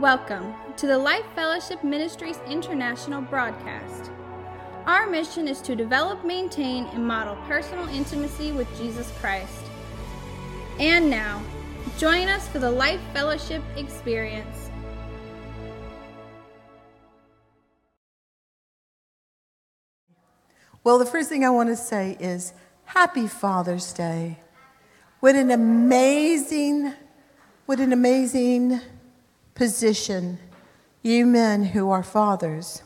Welcome to the Life Fellowship Ministries International broadcast. Our mission is to develop, maintain, and model personal intimacy with Jesus Christ. And now, join us for the Life Fellowship experience. Well, the first thing I want to say is Happy Father's Day. What an amazing, what an amazing position you men who are fathers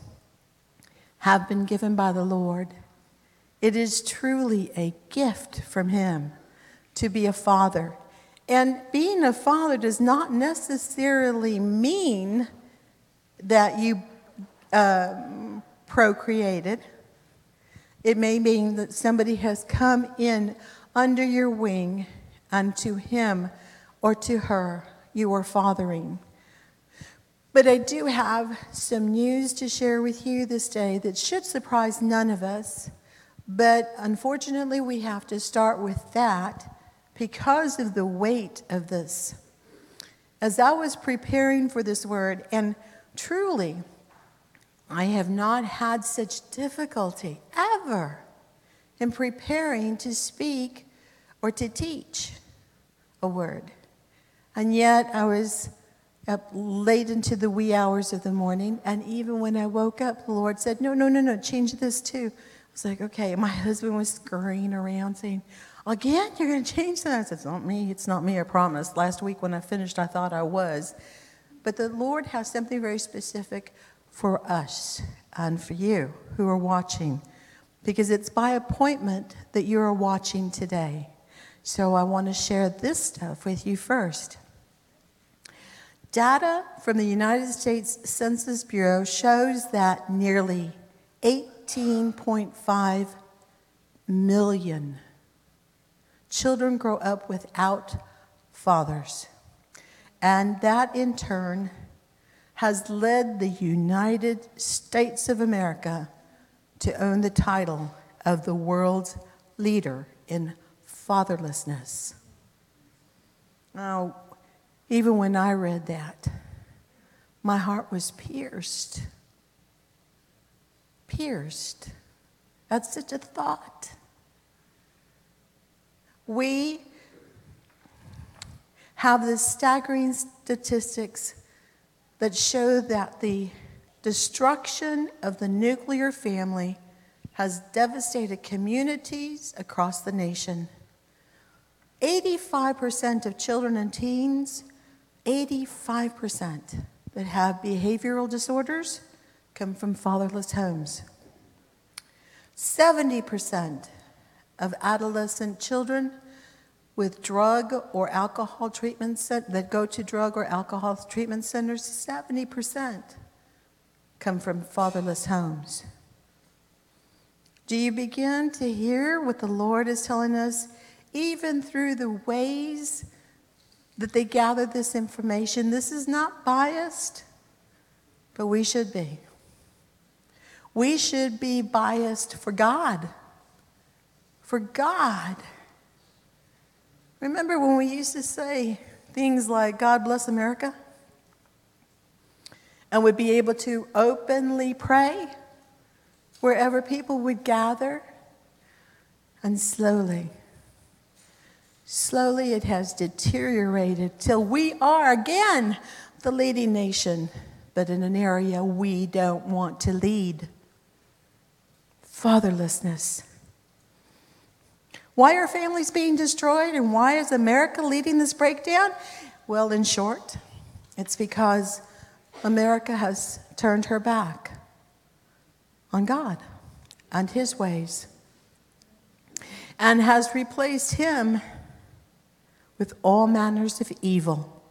have been given by the Lord. It is truly a gift from Him to be a father. And being a father does not necessarily mean that you uh, procreated. It may mean that somebody has come in under your wing and to him or to her you are fathering. But I do have some news to share with you this day that should surprise none of us. But unfortunately, we have to start with that because of the weight of this. As I was preparing for this word, and truly, I have not had such difficulty ever in preparing to speak or to teach a word. And yet, I was up late into the wee hours of the morning. And even when I woke up, the Lord said, No, no, no, no, change this too. I was like, Okay. my husband was scurrying around saying, Again, you're going to change that? I said, It's not me. It's not me, I promise. Last week when I finished, I thought I was. But the Lord has something very specific for us and for you who are watching because it's by appointment that you are watching today. So I want to share this stuff with you first. Data from the United States Census Bureau shows that nearly 18.5 million children grow up without fathers. And that in turn has led the United States of America to own the title of the world's leader in fatherlessness. Now, even when I read that, my heart was pierced. Pierced. That's such a thought. We have the staggering statistics that show that the destruction of the nuclear family has devastated communities across the nation. 85% of children and teens 85% that have behavioral disorders come from fatherless homes. 70% of adolescent children with drug or alcohol treatment cent- that go to drug or alcohol treatment centers, 70% come from fatherless homes. Do you begin to hear what the Lord is telling us, even through the ways that they gather this information. This is not biased, but we should be. We should be biased for God. For God. Remember when we used to say things like, God bless America? And would be able to openly pray wherever people would gather? And slowly, Slowly it has deteriorated till we are again the leading nation, but in an area we don't want to lead fatherlessness. Why are families being destroyed and why is America leading this breakdown? Well, in short, it's because America has turned her back on God and His ways and has replaced Him with all manners of evil,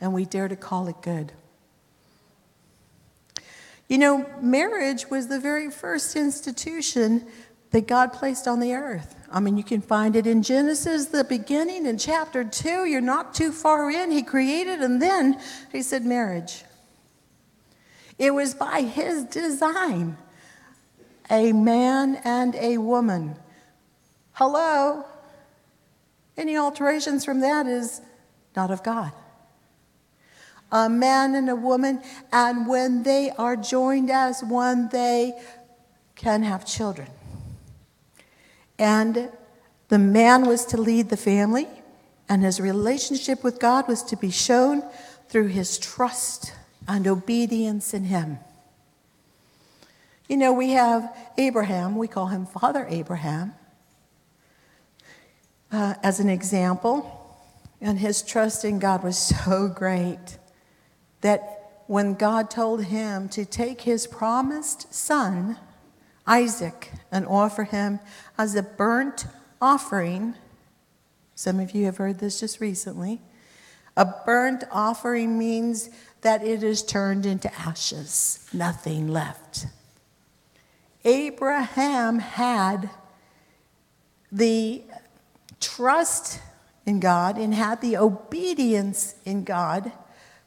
and we dare to call it good. You know, marriage was the very first institution that God placed on the earth. I mean, you can find it in Genesis, the beginning, in chapter 2. You're not too far in. He created, and then he said, marriage. It was by his design a man and a woman. Hello? Any alterations from that is not of God. a man and a woman, and when they are joined as one, they can have children. And the man was to lead the family, and his relationship with God was to be shown through his trust and obedience in him. You know, we have Abraham, we call him Father Abraham, uh, as an example. And his trust in God was so great that when God told him to take his promised son, Isaac, and offer him as a burnt offering, some of you have heard this just recently. A burnt offering means that it is turned into ashes, nothing left. Abraham had the trust in God and had the obedience in God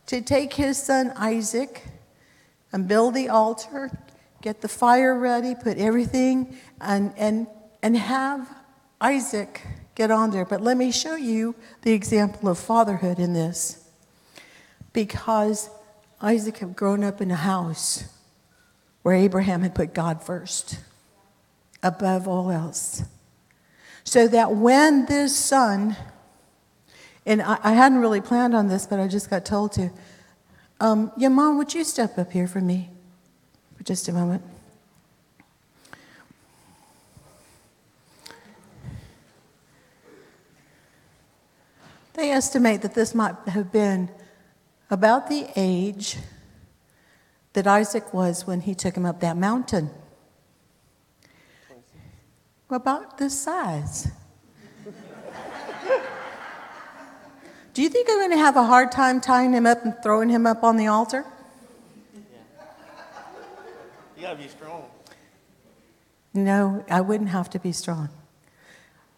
to take his son Isaac and build the altar, get the fire ready, put everything, and, and, and have Isaac get on there. But let me show you the example of fatherhood in this. Because Isaac had grown up in a house where Abraham had put God first above all else. So that when this son, and I, I hadn't really planned on this, but I just got told to, um, yeah, mom, would you step up here for me for just a moment? They estimate that this might have been about the age that Isaac was when he took him up that mountain. About this size. Do you think I'm going to have a hard time tying him up and throwing him up on the altar? Yeah. You gotta be strong. No, I wouldn't have to be strong.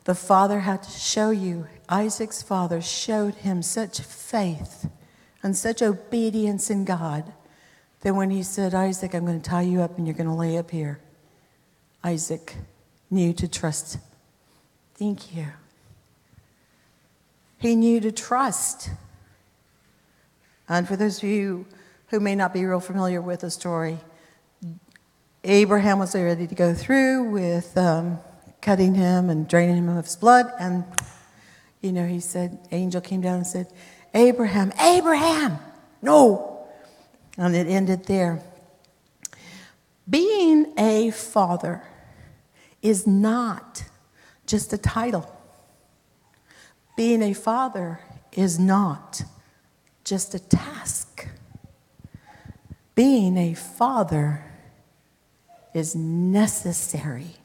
The father had to show you, Isaac's father showed him such faith and such obedience in God that when he said, Isaac, I'm going to tie you up and you're going to lay up here, Isaac knew to trust. Thank you. He knew to trust. And for those of you who may not be real familiar with the story, Abraham was ready to go through with um, cutting him and draining him of his blood. And, you know, he said, angel came down and said, Abraham, Abraham, no. And it ended there. Being a father is not just a title. Being a father is not just a task. Being a father is necessary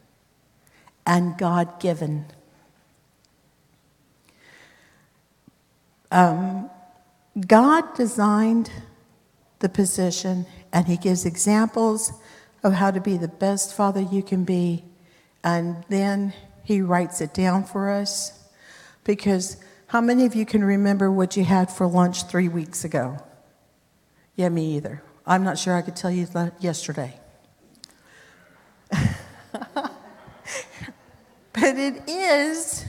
and God given. Um, God designed the position, and He gives examples of how to be the best father you can be. And then He writes it down for us. Because how many of you can remember what you had for lunch three weeks ago? Yeah, me either. I'm not sure I could tell you yesterday. But it is,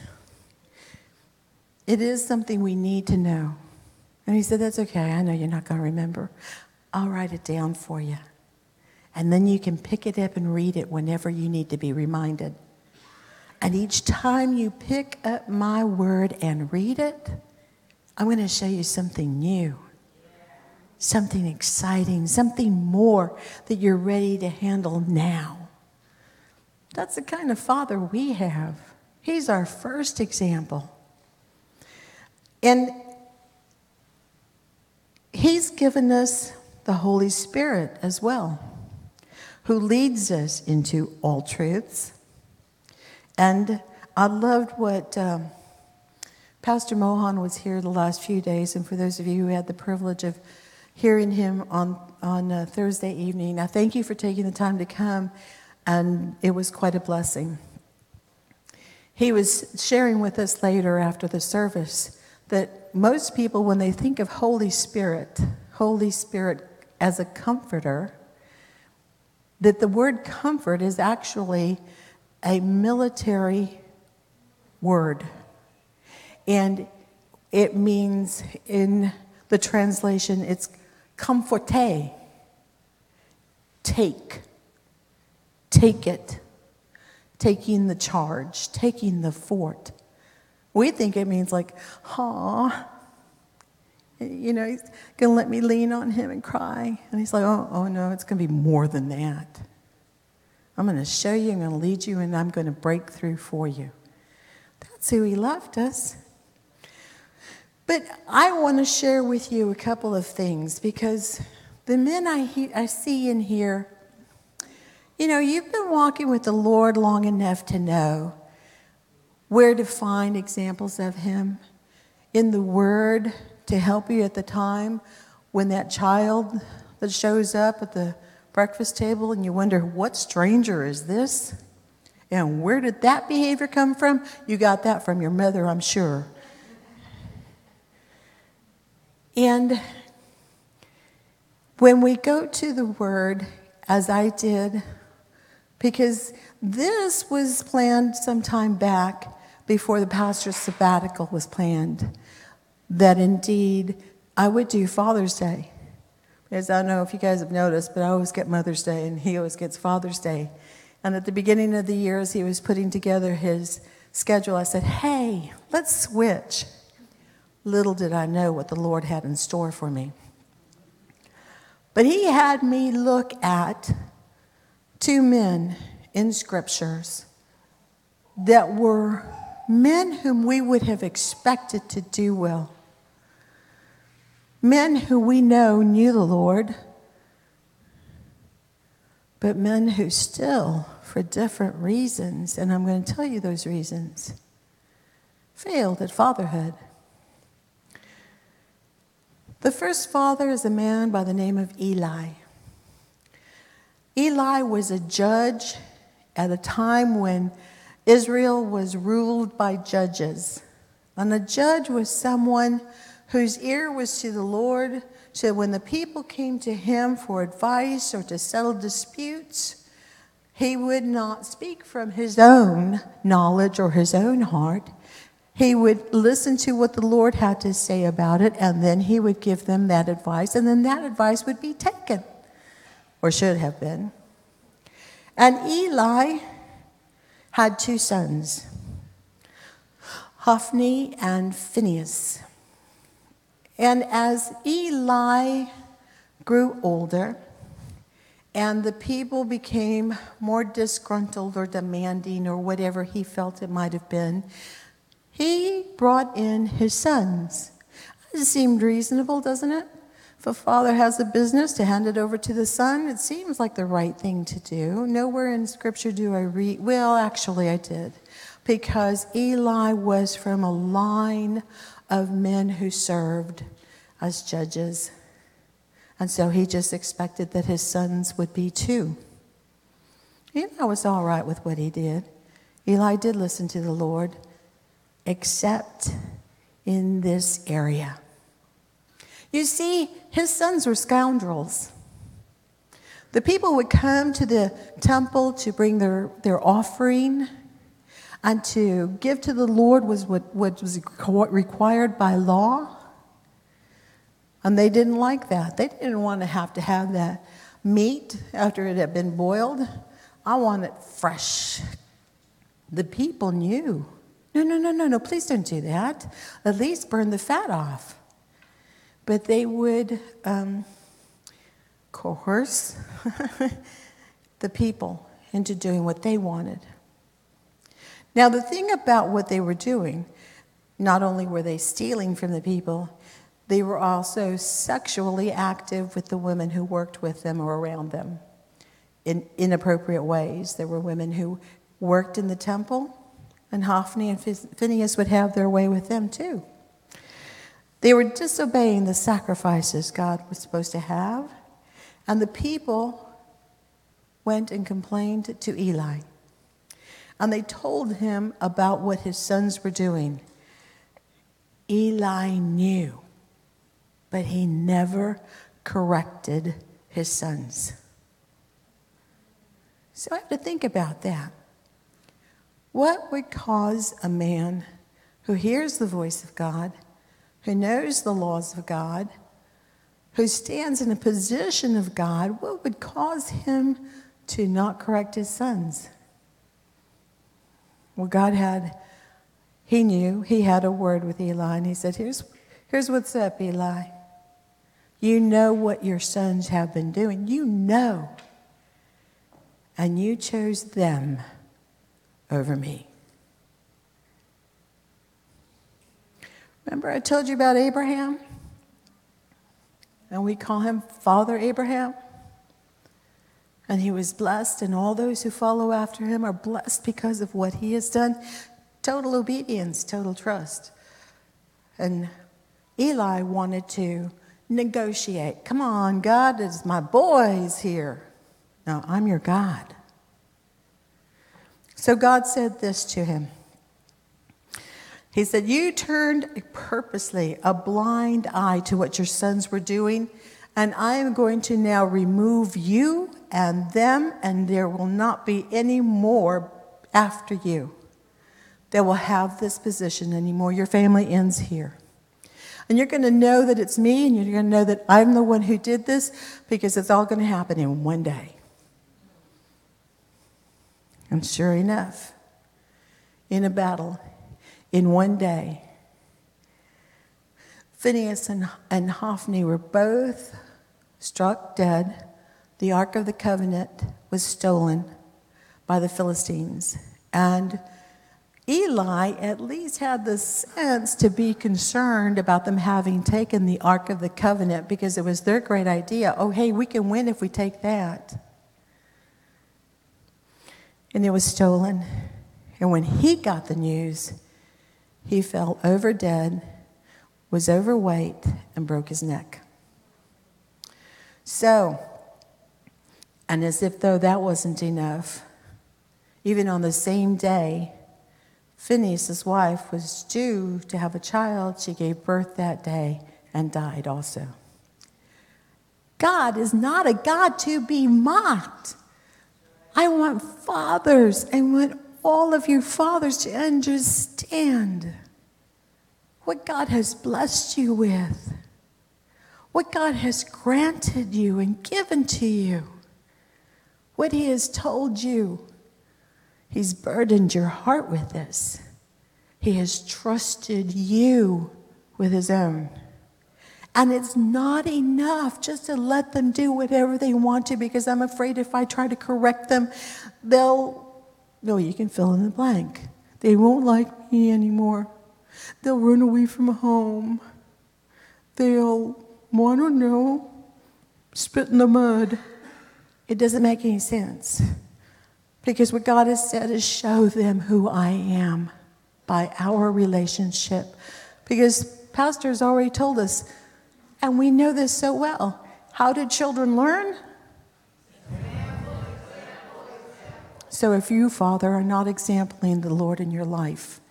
it is something we need to know. And he said, That's okay. I know you're not going to remember. I'll write it down for you. And then you can pick it up and read it whenever you need to be reminded. And each time you pick up my word and read it, I'm going to show you something new, something exciting, something more that you're ready to handle now. That's the kind of father we have. He's our first example. And He's given us the Holy Spirit as well, who leads us into all truths. And I loved what um, Pastor Mohan was here the last few days, and for those of you who had the privilege of hearing him on, on Thursday evening, I thank you for taking the time to come and it was quite a blessing. He was sharing with us later after the service that most people, when they think of Holy Spirit, Holy Spirit as a comforter, that the word comfort is actually a military word. And it means in the translation, it's comforte. Take. Take it. Taking the charge, taking the fort. We think it means like, "Ha, you know, he's going to let me lean on him and cry. And he's like, oh, oh no, it's going to be more than that. I'm going to show you, I'm going to lead you, and I'm going to break through for you. That's who he loved us. But I want to share with you a couple of things because the men I, he- I see in here, you know, you've been walking with the Lord long enough to know where to find examples of him in the Word to help you at the time when that child that shows up at the breakfast table and you wonder, what stranger is this? And where did that behavior come from? You got that from your mother, I'm sure. And when we go to the Word, as I did, because this was planned some time back before the pastor's sabbatical was planned, that indeed I would do Father's Day. Because I don't know if you guys have noticed, but I always get Mother's Day and he always gets Father's Day. And at the beginning of the year, as he was putting together his schedule, I said, Hey, let's switch. Little did I know what the Lord had in store for me. But he had me look at two men in scriptures that were men whom we would have expected to do well. Men who we know knew the Lord, but men who still, for different reasons, and I'm going to tell you those reasons, failed at fatherhood. The first father is a man by the name of Eli. Eli was a judge at a time when Israel was ruled by judges. And a judge was someone whose ear was to the Lord, so when the people came to him for advice or to settle disputes, he would not speak from his own knowledge or his own heart. He would listen to what the Lord had to say about it, and then he would give them that advice, and then that advice would be taken, or should have been. And Eli had two sons, Hophni and Phineas. And as Eli grew older, and the people became more disgruntled or demanding or whatever he felt it might have been, he brought in his sons. It seemed reasonable, doesn't it? If a father has a business to hand it over to the son, it seems like the right thing to do. Nowhere in Scripture do I read, well, actually, I did, because Eli was from a line of men who served as judges. And so he just expected that his sons would be too. Eli was all right with what he did. Eli did listen to the Lord except in this area. You see, his sons were scoundrels. The people would come to the temple to bring their, their offering and to give to the Lord was what, what was required by law. And they didn't like that. They didn't want to have to have that meat after it had been boiled. I want it fresh. The people knew no, no, no, no, no, please don't do that. At least burn the fat off. But they would um, coerce the people into doing what they wanted. Now, the thing about what they were doing, not only were they stealing from the people, they were also sexually active with the women who worked with them or around them in inappropriate ways. There were women who worked in the temple and Hophni and Phineas would have their way with them too. They were disobeying the sacrifices God was supposed to have, and the people went and complained to Eli. And they told him about what his sons were doing. Eli knew, but he never corrected his sons. So I have to think about that. What would cause a man who hears the voice of God, who knows the laws of God, who stands in a position of God, what would cause him to not correct his sons? Well, God had, he knew, he had a word with Eli, and he said, Here's, here's what's up, Eli. You know what your sons have been doing. You know. And you chose them over me. Remember, I told you about Abraham? And we call him Father Abraham. And he was blessed, and all those who follow after him are blessed because of what he has done. Total obedience, total trust. And Eli wanted to negotiate. Come on, God is my boys here. No, I'm your God. So God said this to him. He said, You turned purposely a blind eye to what your sons were doing, and I am going to now remove you and them, and there will not be any more after you that will have this position anymore. Your family ends here. And you're going to know that it's me, and you're going to know that I'm the one who did this because it's all going to happen in one day. And sure enough, in a battle, in one day. Phineas and, and Hophni were both struck dead. The Ark of the Covenant was stolen by the Philistines. And Eli at least had the sense to be concerned about them having taken the Ark of the Covenant because it was their great idea. Oh, hey, we can win if we take that. And it was stolen. And when he got the news, he fell over dead, was overweight, and broke his neck. So, and as if though that wasn't enough, even on the same day, Phineas' wife was due to have a child. She gave birth that day and died also. God is not a God to be mocked. I want fathers, I want all of you fathers to understand what God has blessed you with, what God has granted you and given to you, what He has told you. He's burdened your heart with this. He has trusted you with His own. And it's not enough just to let them do whatever they want to because I'm afraid if I try to correct them, they'll no, you can fill in the blank. They won't like me anymore. They'll run away from home. They'll, I don't know, spit in the mud. It doesn't make any sense. Because what God has said is show them who I am by our relationship. Because pastors already told us, and we know this so well. How did children learn? So if you, Father, are not exempling the Lord in your life,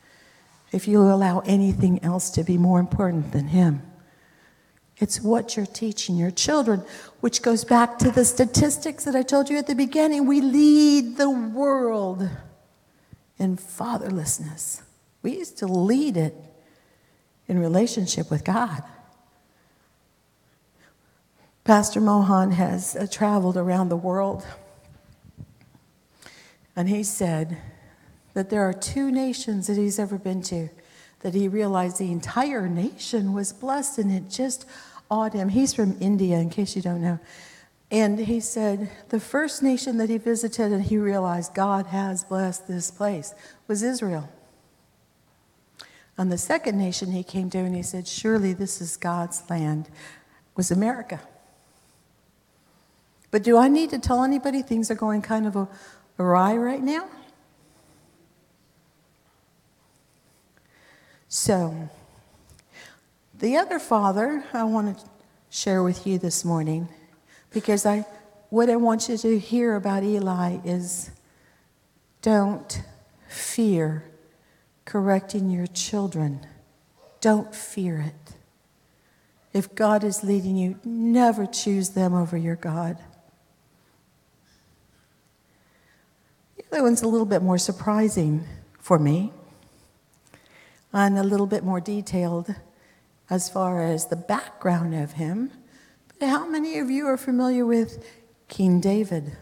if you allow anything else to be more important than Him, it's what you're teaching your children, which goes back to the statistics that I told you at the beginning. We lead the world in fatherlessness. We used to lead it in relationship with God. Pastor Mohan has uh, traveled around the world and he said that there are two nations that he's ever been to that he realized the entire nation was blessed, and it just awed him. He's from India, in case you don't know. And he said the first nation that he visited and he realized God has blessed this place was Israel. And the second nation he came to and he said, Surely this is God's land, was America. But do I need to tell anybody things are going kind of awry right now? So, the other father I want to share with you this morning because I what I want you to hear about Eli is don't fear correcting your children. Don't fear it. If God is leading you, never choose them over your God. That one's a little bit more surprising for me and a little bit more detailed. as far as the background of him. But how many of you are familiar with King David?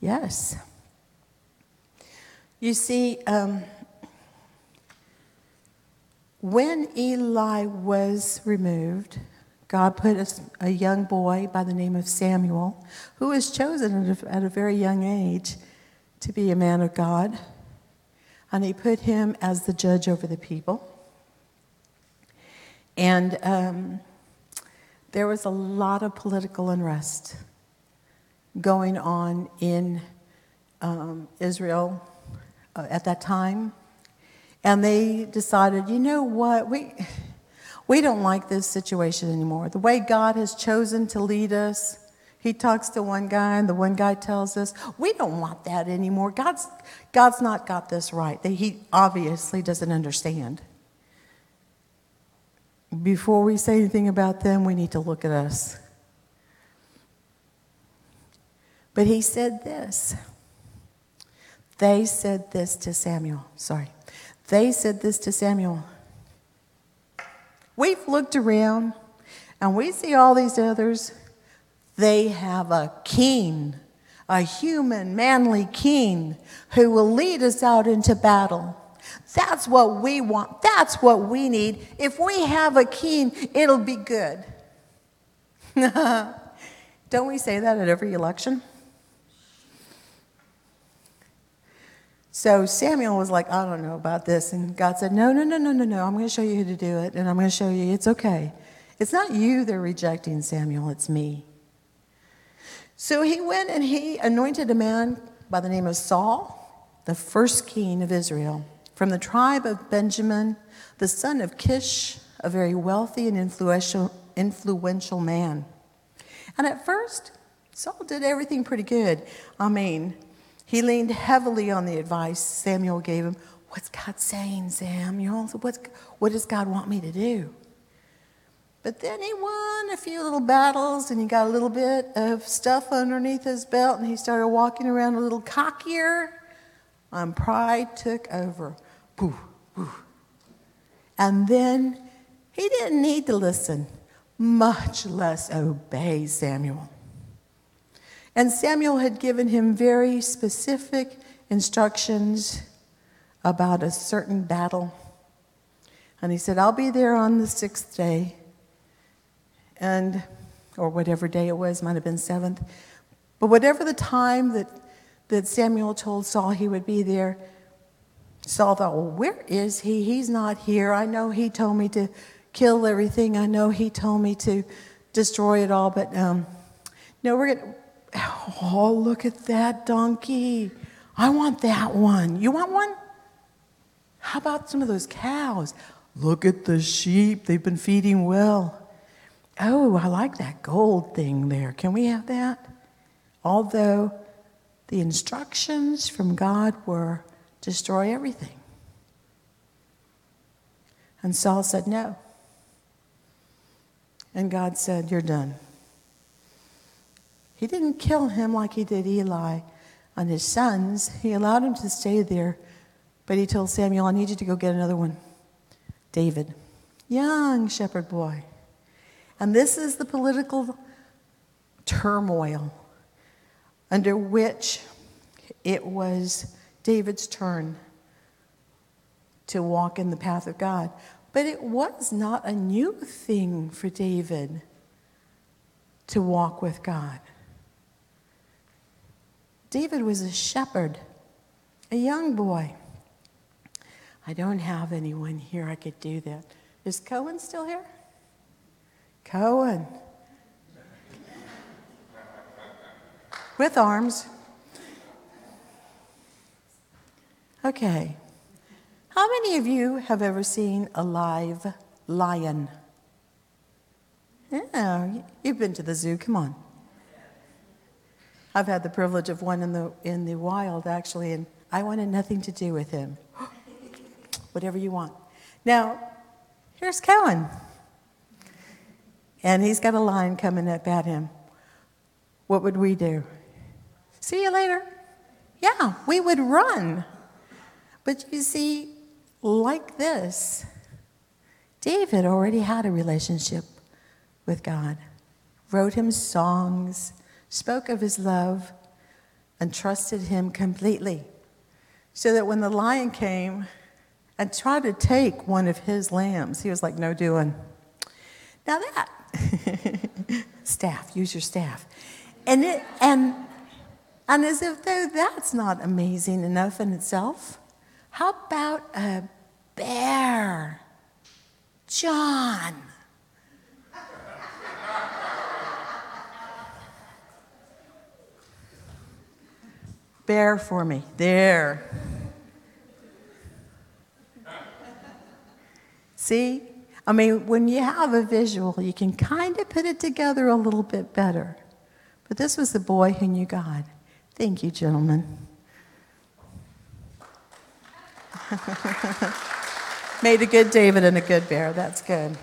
Yes. You see, um, when Eli was removed, God put a, a, young boy by the name of Samuel, who was chosen at a, at a very young age to be a man of God. And he put him as the judge over the people. And um, there was a lot of political unrest going on in um, Israel uh, at that time. And they decided, you know what, we, we don't like this situation anymore. The way God has chosen to lead us, he talks to one guy, and the one guy tells us, We don't want that anymore. God's, God's not got this right. That He obviously doesn't understand. Before we say anything about them, we need to look at us. But he said this. They said this to Samuel. Sorry. They said this to Samuel. We've looked around and we see all these others. They have a king, a human, manly king who will lead us out into battle. That's what we want. That's what we need. If we have a king, it'll be good. Don't we say that at every election? So Samuel was like, I don't know about this. And God said, No, no, no, no, no, no. I'm going to show you who to do it. And I'm going to show you it's okay. It's not you they're rejecting, Samuel. It's me. So he went and he anointed a man by the name of Saul, the first king of Israel, from the tribe of Benjamin, the son of Kish, a very wealthy and influential, influential man. And at first, Saul did everything pretty good. I mean, he leaned heavily on the advice Samuel gave him. What's God saying, Samuel? What's, what does God want me to do? But then he won a few little battles and he got a little bit of stuff underneath his belt and he started walking around a little cockier. And pride took over. And then he didn't need to listen, much less obey Samuel. And Samuel had given him very specific instructions about a certain battle. And he said, I'll be there on the sixth day, and or whatever day it was, might have been seventh. But whatever the time that, that Samuel told Saul he would be there, Saul thought, well, where is he? He's not here. I know he told me to kill everything. I know he told me to destroy it all, but um, no, we're going to Oh, look at that donkey. I want that one. You want one? How about some of those cows? Look at the sheep. They've been feeding well. Oh, I like that gold thing there. Can we have that? Although the instructions from God were destroy everything. And Saul said, No. And God said, You're done. He didn't kill him like he did Eli and his sons. He allowed him to stay there, but he told Samuel, I need you to go get another one. David, young shepherd boy. And this is the political turmoil under which it was David's turn to walk in the path of God. But it was not a new thing for David to walk with God. David was a shepherd, a young boy. I don't have anyone here I could do that. Is Cohen still here? Cohen. With arms. Okay. How many of you have ever seen a live lion? Yeah, you've been to the zoo. Come on. I've had the privilege of one in the, in the wild, actually, and I wanted nothing to do with him. Whatever you want. Now, here's Cohen. And he's got a lion coming up at him. What would we do? See you later. Yeah, we would run. But you see, like this, David already had a relationship with God, wrote him songs, spoke of his love, and trusted him completely. So that when the lion came and tried to take one of his lambs, he was like, No doing. Now that, staff, use your staff. And, it, and, and as if though that's not amazing enough in itself, how about a bear? John. Bear for me. There. See? I mean, when you have a visual, you can kind of put it together a little bit better. But this was the boy who knew God. Thank you, gentlemen. Made a good David and a good bear. That's good.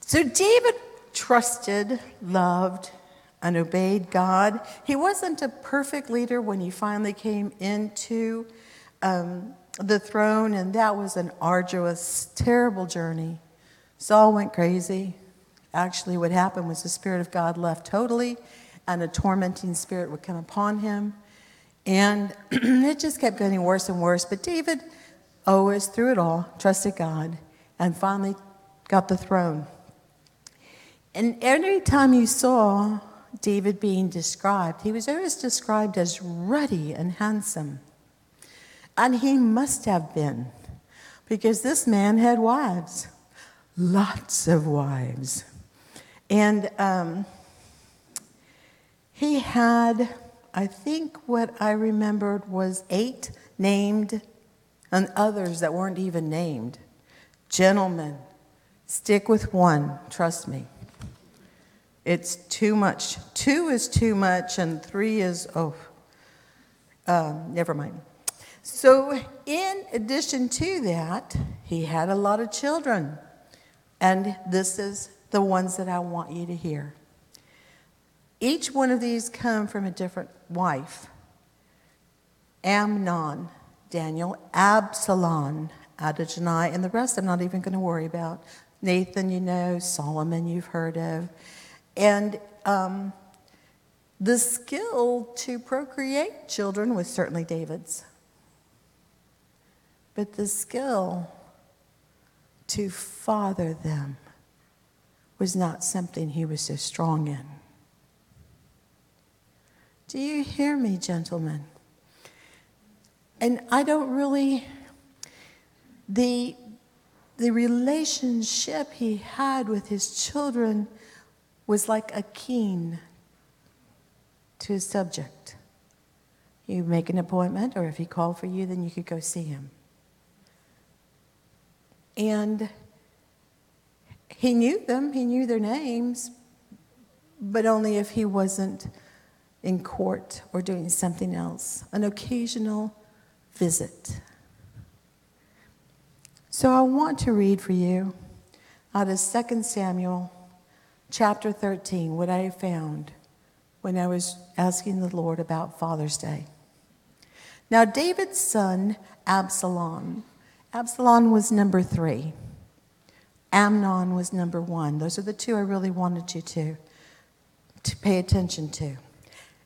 So David trusted, loved, and obeyed God. He wasn't a perfect leader when he finally came into um, the throne, and that was an arduous, terrible journey. Saul went crazy. Actually, what happened was the Spirit of God left totally, and a tormenting spirit would come upon him. And it just kept getting worse and worse. But David, always through it all, trusted God and finally got the throne. And every time you saw David being described, he was always described as ruddy and handsome. And he must have been, because this man had wives, lots of wives. And um, he had, I think what I remembered was eight named and others that weren't even named. Gentlemen, stick with one, trust me. It's too much. Two is too much, and three is, oh, uh, never mind. So, in addition to that, he had a lot of children. And this is the ones that I want you to hear. Each one of these come from a different wife. Amnon, Daniel, Absalom, Adonijah, and the rest I'm not even going to worry about. Nathan, you know, Solomon, you've heard of. And um, the skill to procreate children was certainly David's. But the skill to father them was not something he was so strong in. Do you hear me, gentlemen? And I don't really, the, the relationship he had with his children was like a king to his subject. You make an appointment, or if he called for you, then you could go see him. And he knew them, he knew their names, but only if he wasn't in court or doing something else, an occasional visit. So I want to read for you out of 2 Samuel chapter 13, what I found when I was asking the Lord about Father's Day. Now, David's son, Absalom, Absalom was number three. Amnon was number one. Those are the two I really wanted you to, to pay attention to.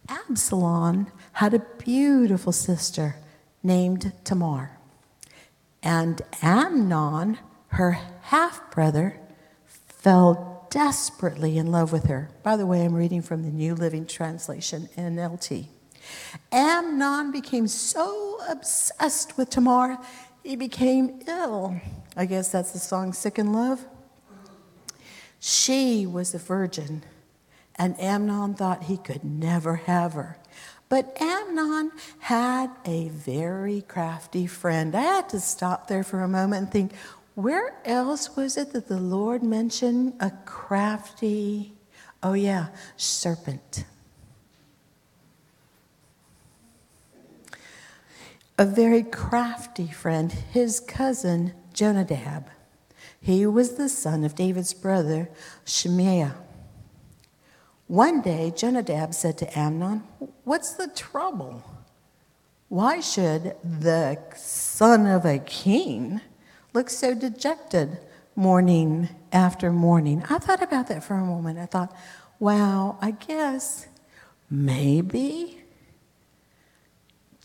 Absalom had a beautiful sister named Tamar. And Amnon, her half brother, fell desperately in love with her. By the way, I'm reading from the New Living Translation, NLT. Amnon became so obsessed with Tamar, he became ill. I guess that's the song Sick in Love. She was a virgin, and Amnon thought he could never have her. But Amnon had a very crafty friend. I had to stop there for a moment and think, where else was it that the Lord mentioned a crafty, oh yeah, serpent? A very crafty friend, his cousin Jonadab. He was the son of David's brother Shemaiah. One day, Jonadab said to Amnon, What's the trouble? Why should the son of a king look so dejected morning after morning. I thought about that for a moment. I thought, wow, I guess maybe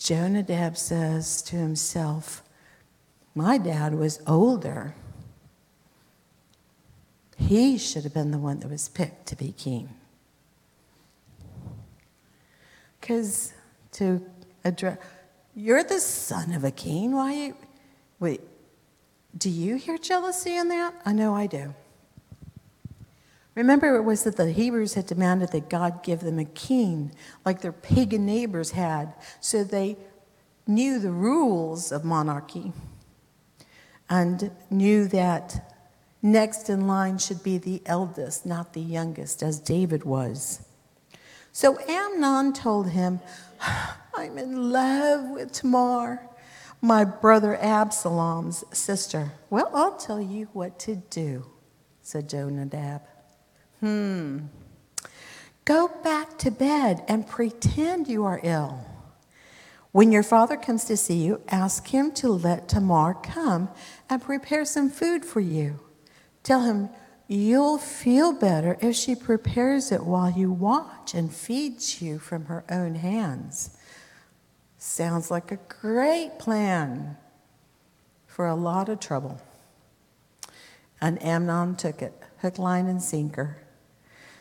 Jonadab says to himself, my dad was older. He should have been the one that was picked to be king. Because to address, you're the son of a king. Why? Wait, do you hear jealousy in that? I know I do. Remember, it was that the Hebrews had demanded that God give them a king, like their pagan neighbors had, so they knew the rules of monarchy and knew that next in line should be the eldest, not the youngest, as David was. So Amnon told him, I'm in love with Tamar, my brother Absalom's sister. Well, I'll tell you what to do, said Jonadab. Hmm. Go back to bed and pretend you are ill. When your father comes to see you, ask him to let Tamar come and prepare some food for you. Tell him you'll feel better if she prepares it while you watch and feeds you from her own hands. Sounds like a great plan for a lot of trouble. And Amnon took it, hook, line, and sinker.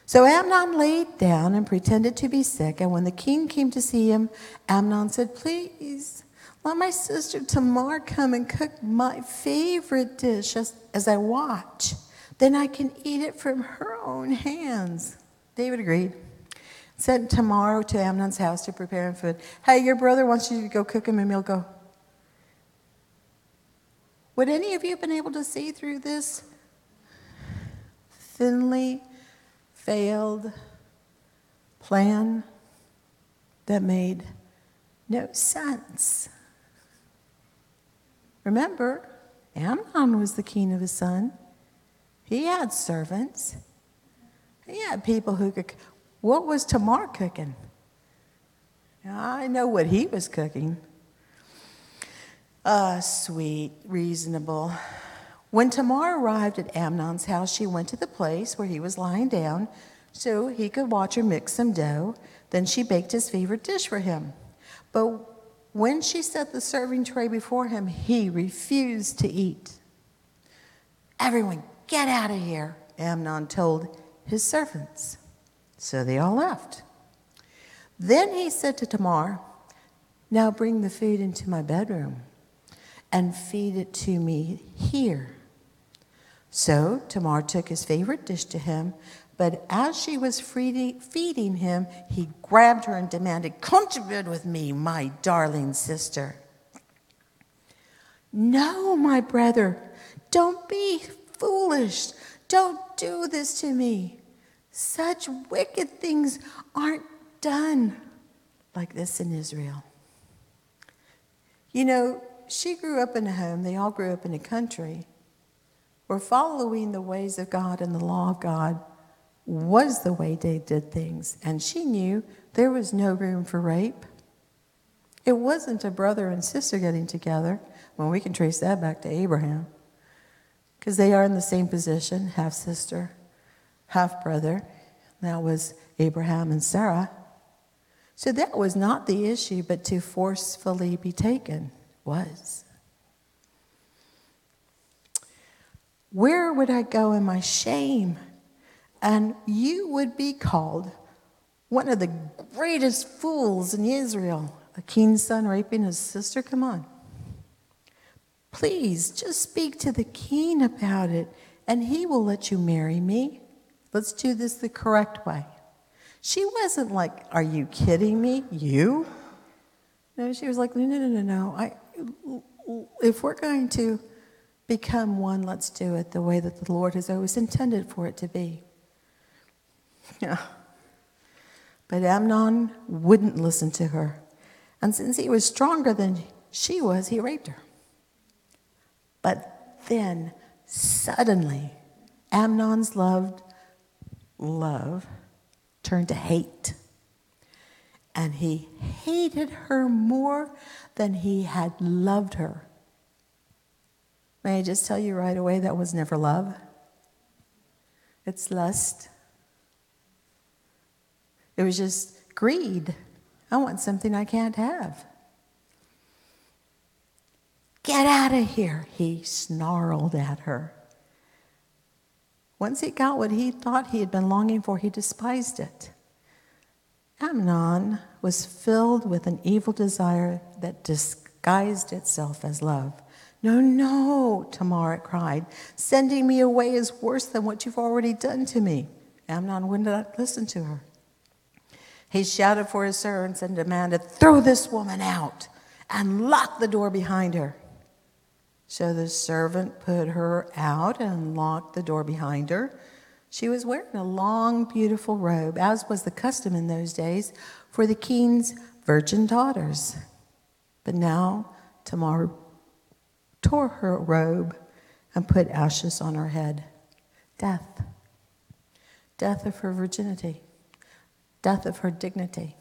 So Amnon laid down and pretended to be sick, and when the king came to see him, Amnon said, Please, let my sister Tamar come and cook my favorite dish as, as I watch. Then I can eat it from her own hands. David agreed. Sent Tamar to Amnon's house to prepare him food. Hey, your brother wants you to go cook him a meal. Go. Would any of you have been able to see through this thinly failed plan that made no sense? Remember, Amnon was the king of his son. He had servants. He had people who could. What was Tamar cooking? I know what he was cooking. Ah, sweet, reasonable. When Tamar arrived at Amnon's house, she went to the place where he was lying down so he could watch her mix some dough. Then she baked his favorite dish for him. But when she set the serving tray before him, he refused to eat. Everyone, get out of here, Amnon told his servants. So they all left. Then he said to Tamar, Now bring the food into my bedroom and feed it to me here. So Tamar took his favorite dish to him, but as she was feeding him, he grabbed her and demanded, Come to bed with me, my darling sister. No, my brother, don't be foolish. Don't do this to me. Such wicked things aren't done like this in Israel. You know, she grew up in a home, they all grew up in a country where following the ways of God and the law of God was the way they did things. And she knew there was no room for rape. It wasn't a brother and sister getting together. Well, we can trace that back to Abraham because they are in the same position half sister, half brother. That was Abraham and Sarah. So that was not the issue, but to forcefully be taken was. Where would I go in my shame? And you would be called one of the greatest fools in Israel. A king's son raping his sister? Come on. Please just speak to the king about it, and he will let you marry me. Let's do this the correct way. She wasn't like, Are you kidding me? You? No, she was like, No, no, no, no, no. I, if we're going to become one, let's do it the way that the Lord has always intended for it to be. Yeah. But Amnon wouldn't listen to her. And since he was stronger than she was, he raped her. But then, suddenly, Amnon's loved love turned to hate. And he hated her more than he had loved her. May I just tell you right away that was never love? It's lust. It was just greed. I want something I can't have. Get out of here, he snarled at her. Once he got what he thought he had been longing for, he despised it. Amnon was filled with an evil desire that disguised itself as love. No, no, Tamar cried. Sending me away is worse than what you've already done to me. Amnon would not listen to her. He shouted for his servants and demanded, Throw this woman out and lock the door behind her. So the servant put her out and locked the door behind her. She was wearing a long, beautiful robe, as was the custom in those days for the king's virgin daughters. But now Tamar tore her robe, and put ashes on her head. Death. Death of her virginity. Death of her dignity.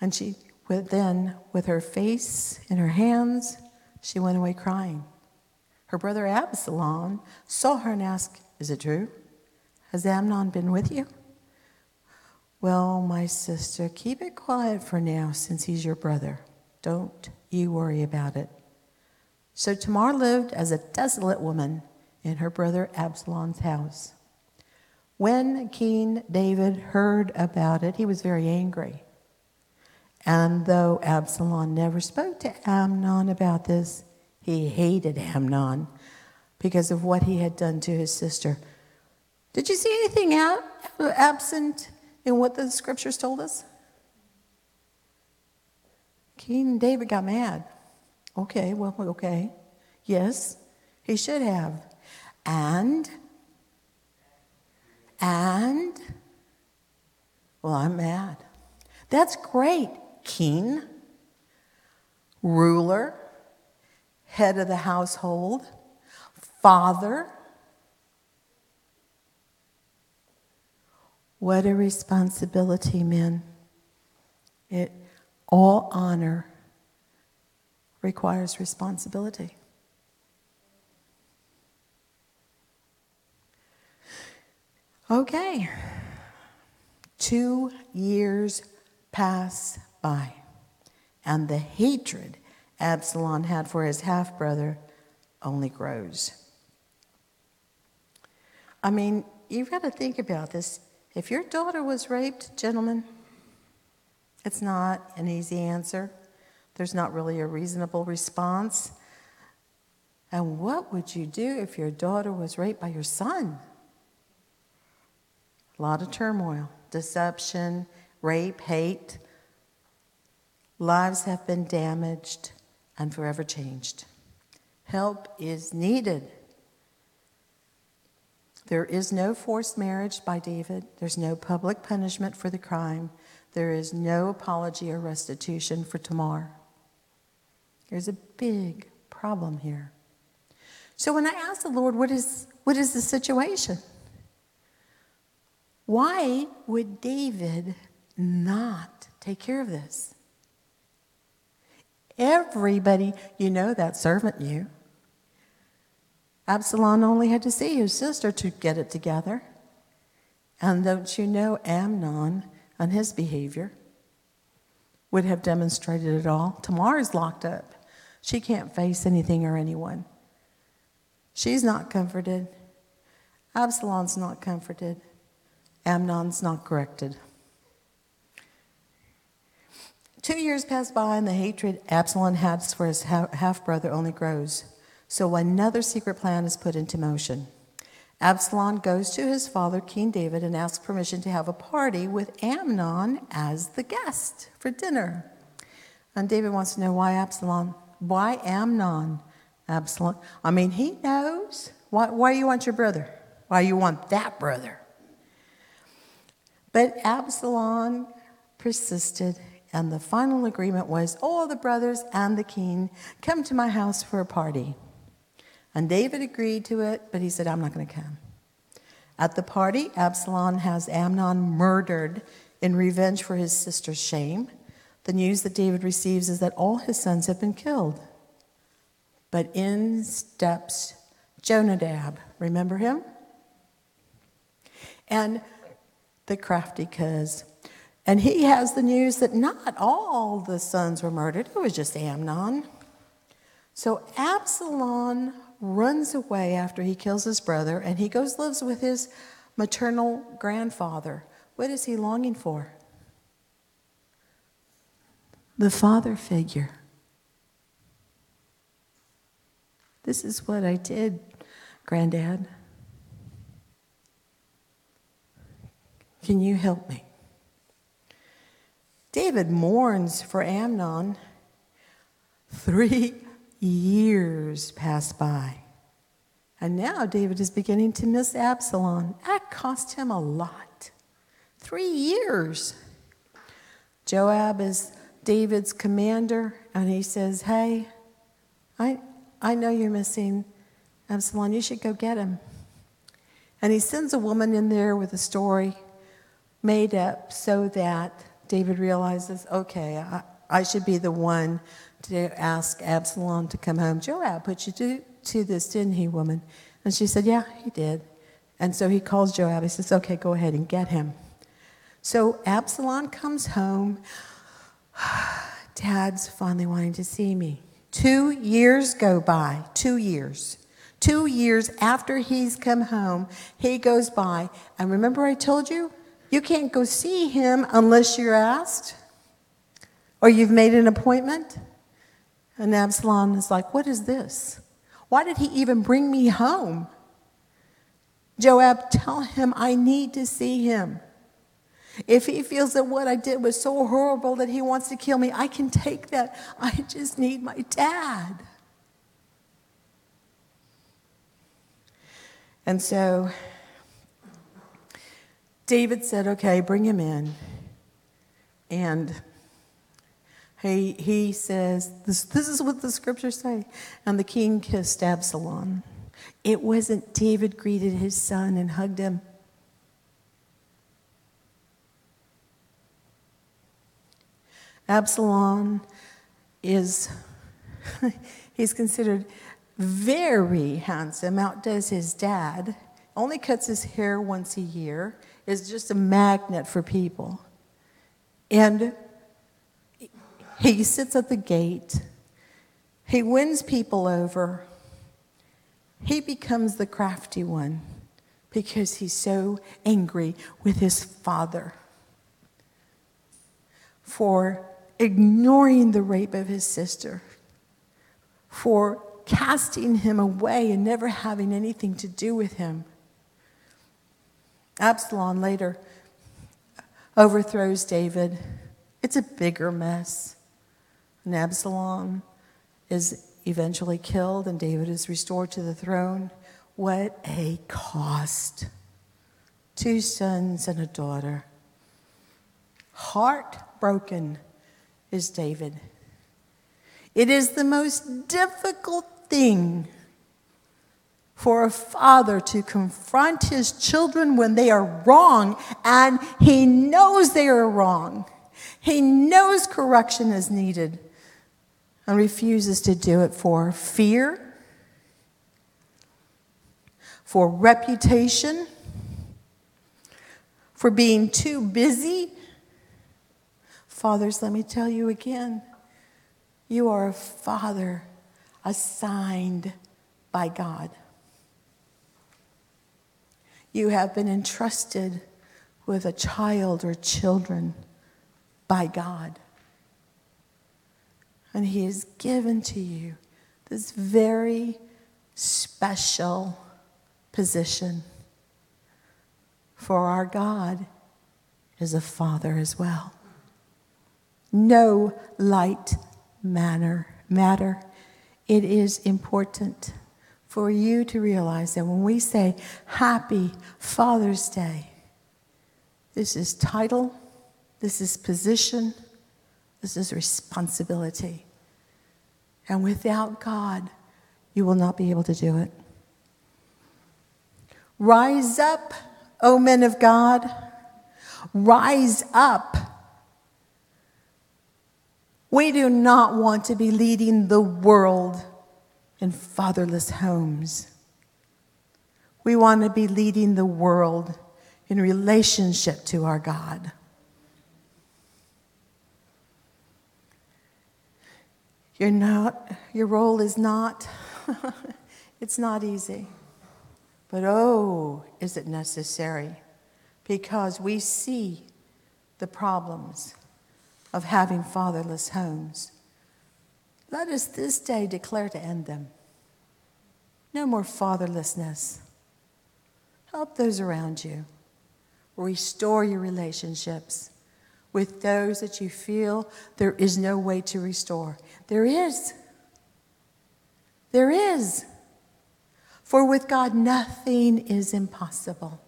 And she, then, with her face in her hands, she went away crying. Her brother Absalom saw her and asked, Is it true? Has Amnon been with you? Well, my sister, keep it quiet for now since he's your brother. Don't you worry about it. So Tamar lived as a desolate woman in her brother Absalom's house. When King David heard about it, he was very angry. And though Absalom never spoke to Amnon about this, he hated Amnon because of what he had done to his sister. Did you see anything absent in what the scriptures told us? King David got mad. Okay, well, okay. Yes, he should have. And, and, well, I'm mad. That's great, king, ruler, head of the household, father. What a responsibility, men. It all honor requires responsibility. Okay. Two years pass by, and the hatred Absalom had for his half brother only grows. I mean, you've got to think about this. If your daughter was raped, gentlemen, it's not an easy answer. There's not really a reasonable response. And what would you do if your daughter was raped by your son? A lot of turmoil, deception, rape, hate. Lives have been damaged and forever changed. Help is needed. There is no forced marriage by David. There's no public punishment for the crime. There is no apology or restitution for Tamar. There's a big problem here. So when I asked the Lord, what is, what is the situation? Why would David not take care of this? Everybody, you know, that servant knew. Absalom only had to see his sister to get it together. And don't you know, Amnon and his behavior would have demonstrated it all. Tamar is locked up. She can't face anything or anyone. She's not comforted. Absalom's not comforted. Amnon's not corrected. Two years pass by, and the hatred Absalom has for his half brother only grows. So another secret plan is put into motion. Absalom goes to his father, King David, and asks permission to have a party with Amnon as the guest for dinner. And David wants to know why Absalom why Amnon? Absalom. I mean, he knows. Why, why you want your brother? Why you want that brother? But Absalom persisted, and the final agreement was all the brothers and the king come to my house for a party. And David agreed to it, but he said, I'm not going to come. At the party, Absalom has Amnon murdered in revenge for his sister's shame. The news that David receives is that all his sons have been killed. But in steps Jonadab. Remember him? And the crafty cuz. And he has the news that not all the sons were murdered, it was just Amnon. So Absalom runs away after he kills his brother and he goes lives with his maternal grandfather. What is he longing for? The father figure. This is what I did, Granddad. Can you help me? David mourns for Amnon. Three years pass by. And now David is beginning to miss Absalom. That cost him a lot. Three years. Joab is David's commander, and he says, Hey, I, I know you're missing Absalom. You should go get him. And he sends a woman in there with a story made up so that David realizes, okay, I, I should be the one to ask Absalom to come home. Joab put you to, to this, didn't he, woman? And she said, yeah, he did. And so he calls Joab. He says, okay, go ahead and get him. So Absalom comes home. Dad's finally wanting to see me. Two years go by, two years. Two years after he's come home, he goes by. And remember, I told you, you can't go see him unless you're asked or you've made an appointment. And Absalom is like, What is this? Why did he even bring me home? Joab, tell him I need to see him. If he feels that what I did was so horrible that he wants to kill me, I can take that. I just need my dad. And so David said, Okay, bring him in. And he, he says, this, this is what the scriptures say. And the king kissed Absalom. It wasn't David greeted his son and hugged him. Absalom is, he's considered very handsome, outdoes his dad, only cuts his hair once a year, is just a magnet for people. And he sits at the gate, he wins people over, he becomes the crafty one because he's so angry with his father for ignoring the rape of his sister, for casting him away and never having anything to do with him. Absalom later overthrows David. It's a bigger mess. And Absalom is eventually killed, and David is restored to the throne. What a cost! Two sons and a daughter. Heartbroken is David. It is the most difficult thing for a father to confront his children when they are wrong, and he knows they are wrong. He knows correction is needed and refuses to do it for fear, for reputation, for being too busy Fathers, let me tell you again you are a father assigned by God. You have been entrusted with a child or children by God. And He has given to you this very special position. For our God is a father as well no light manner, matter. It is important for you to realize that when we say Happy Father's Day, this is title, this is position, this is responsibility. And without God, you will not be able to do it. Rise up, O men of God. Rise up we do not want to be leading the world in fatherless homes. We want to be leading the world in relationship to our God. You're not, your role is not, it's not easy. But oh, is it necessary? Because we see the problems of having fatherless homes. Let us this day declare to end them. No more fatherlessness. Help those around you. Restore your relationships with those that you feel there is no way to restore. There is. There is. For with God, nothing is impossible.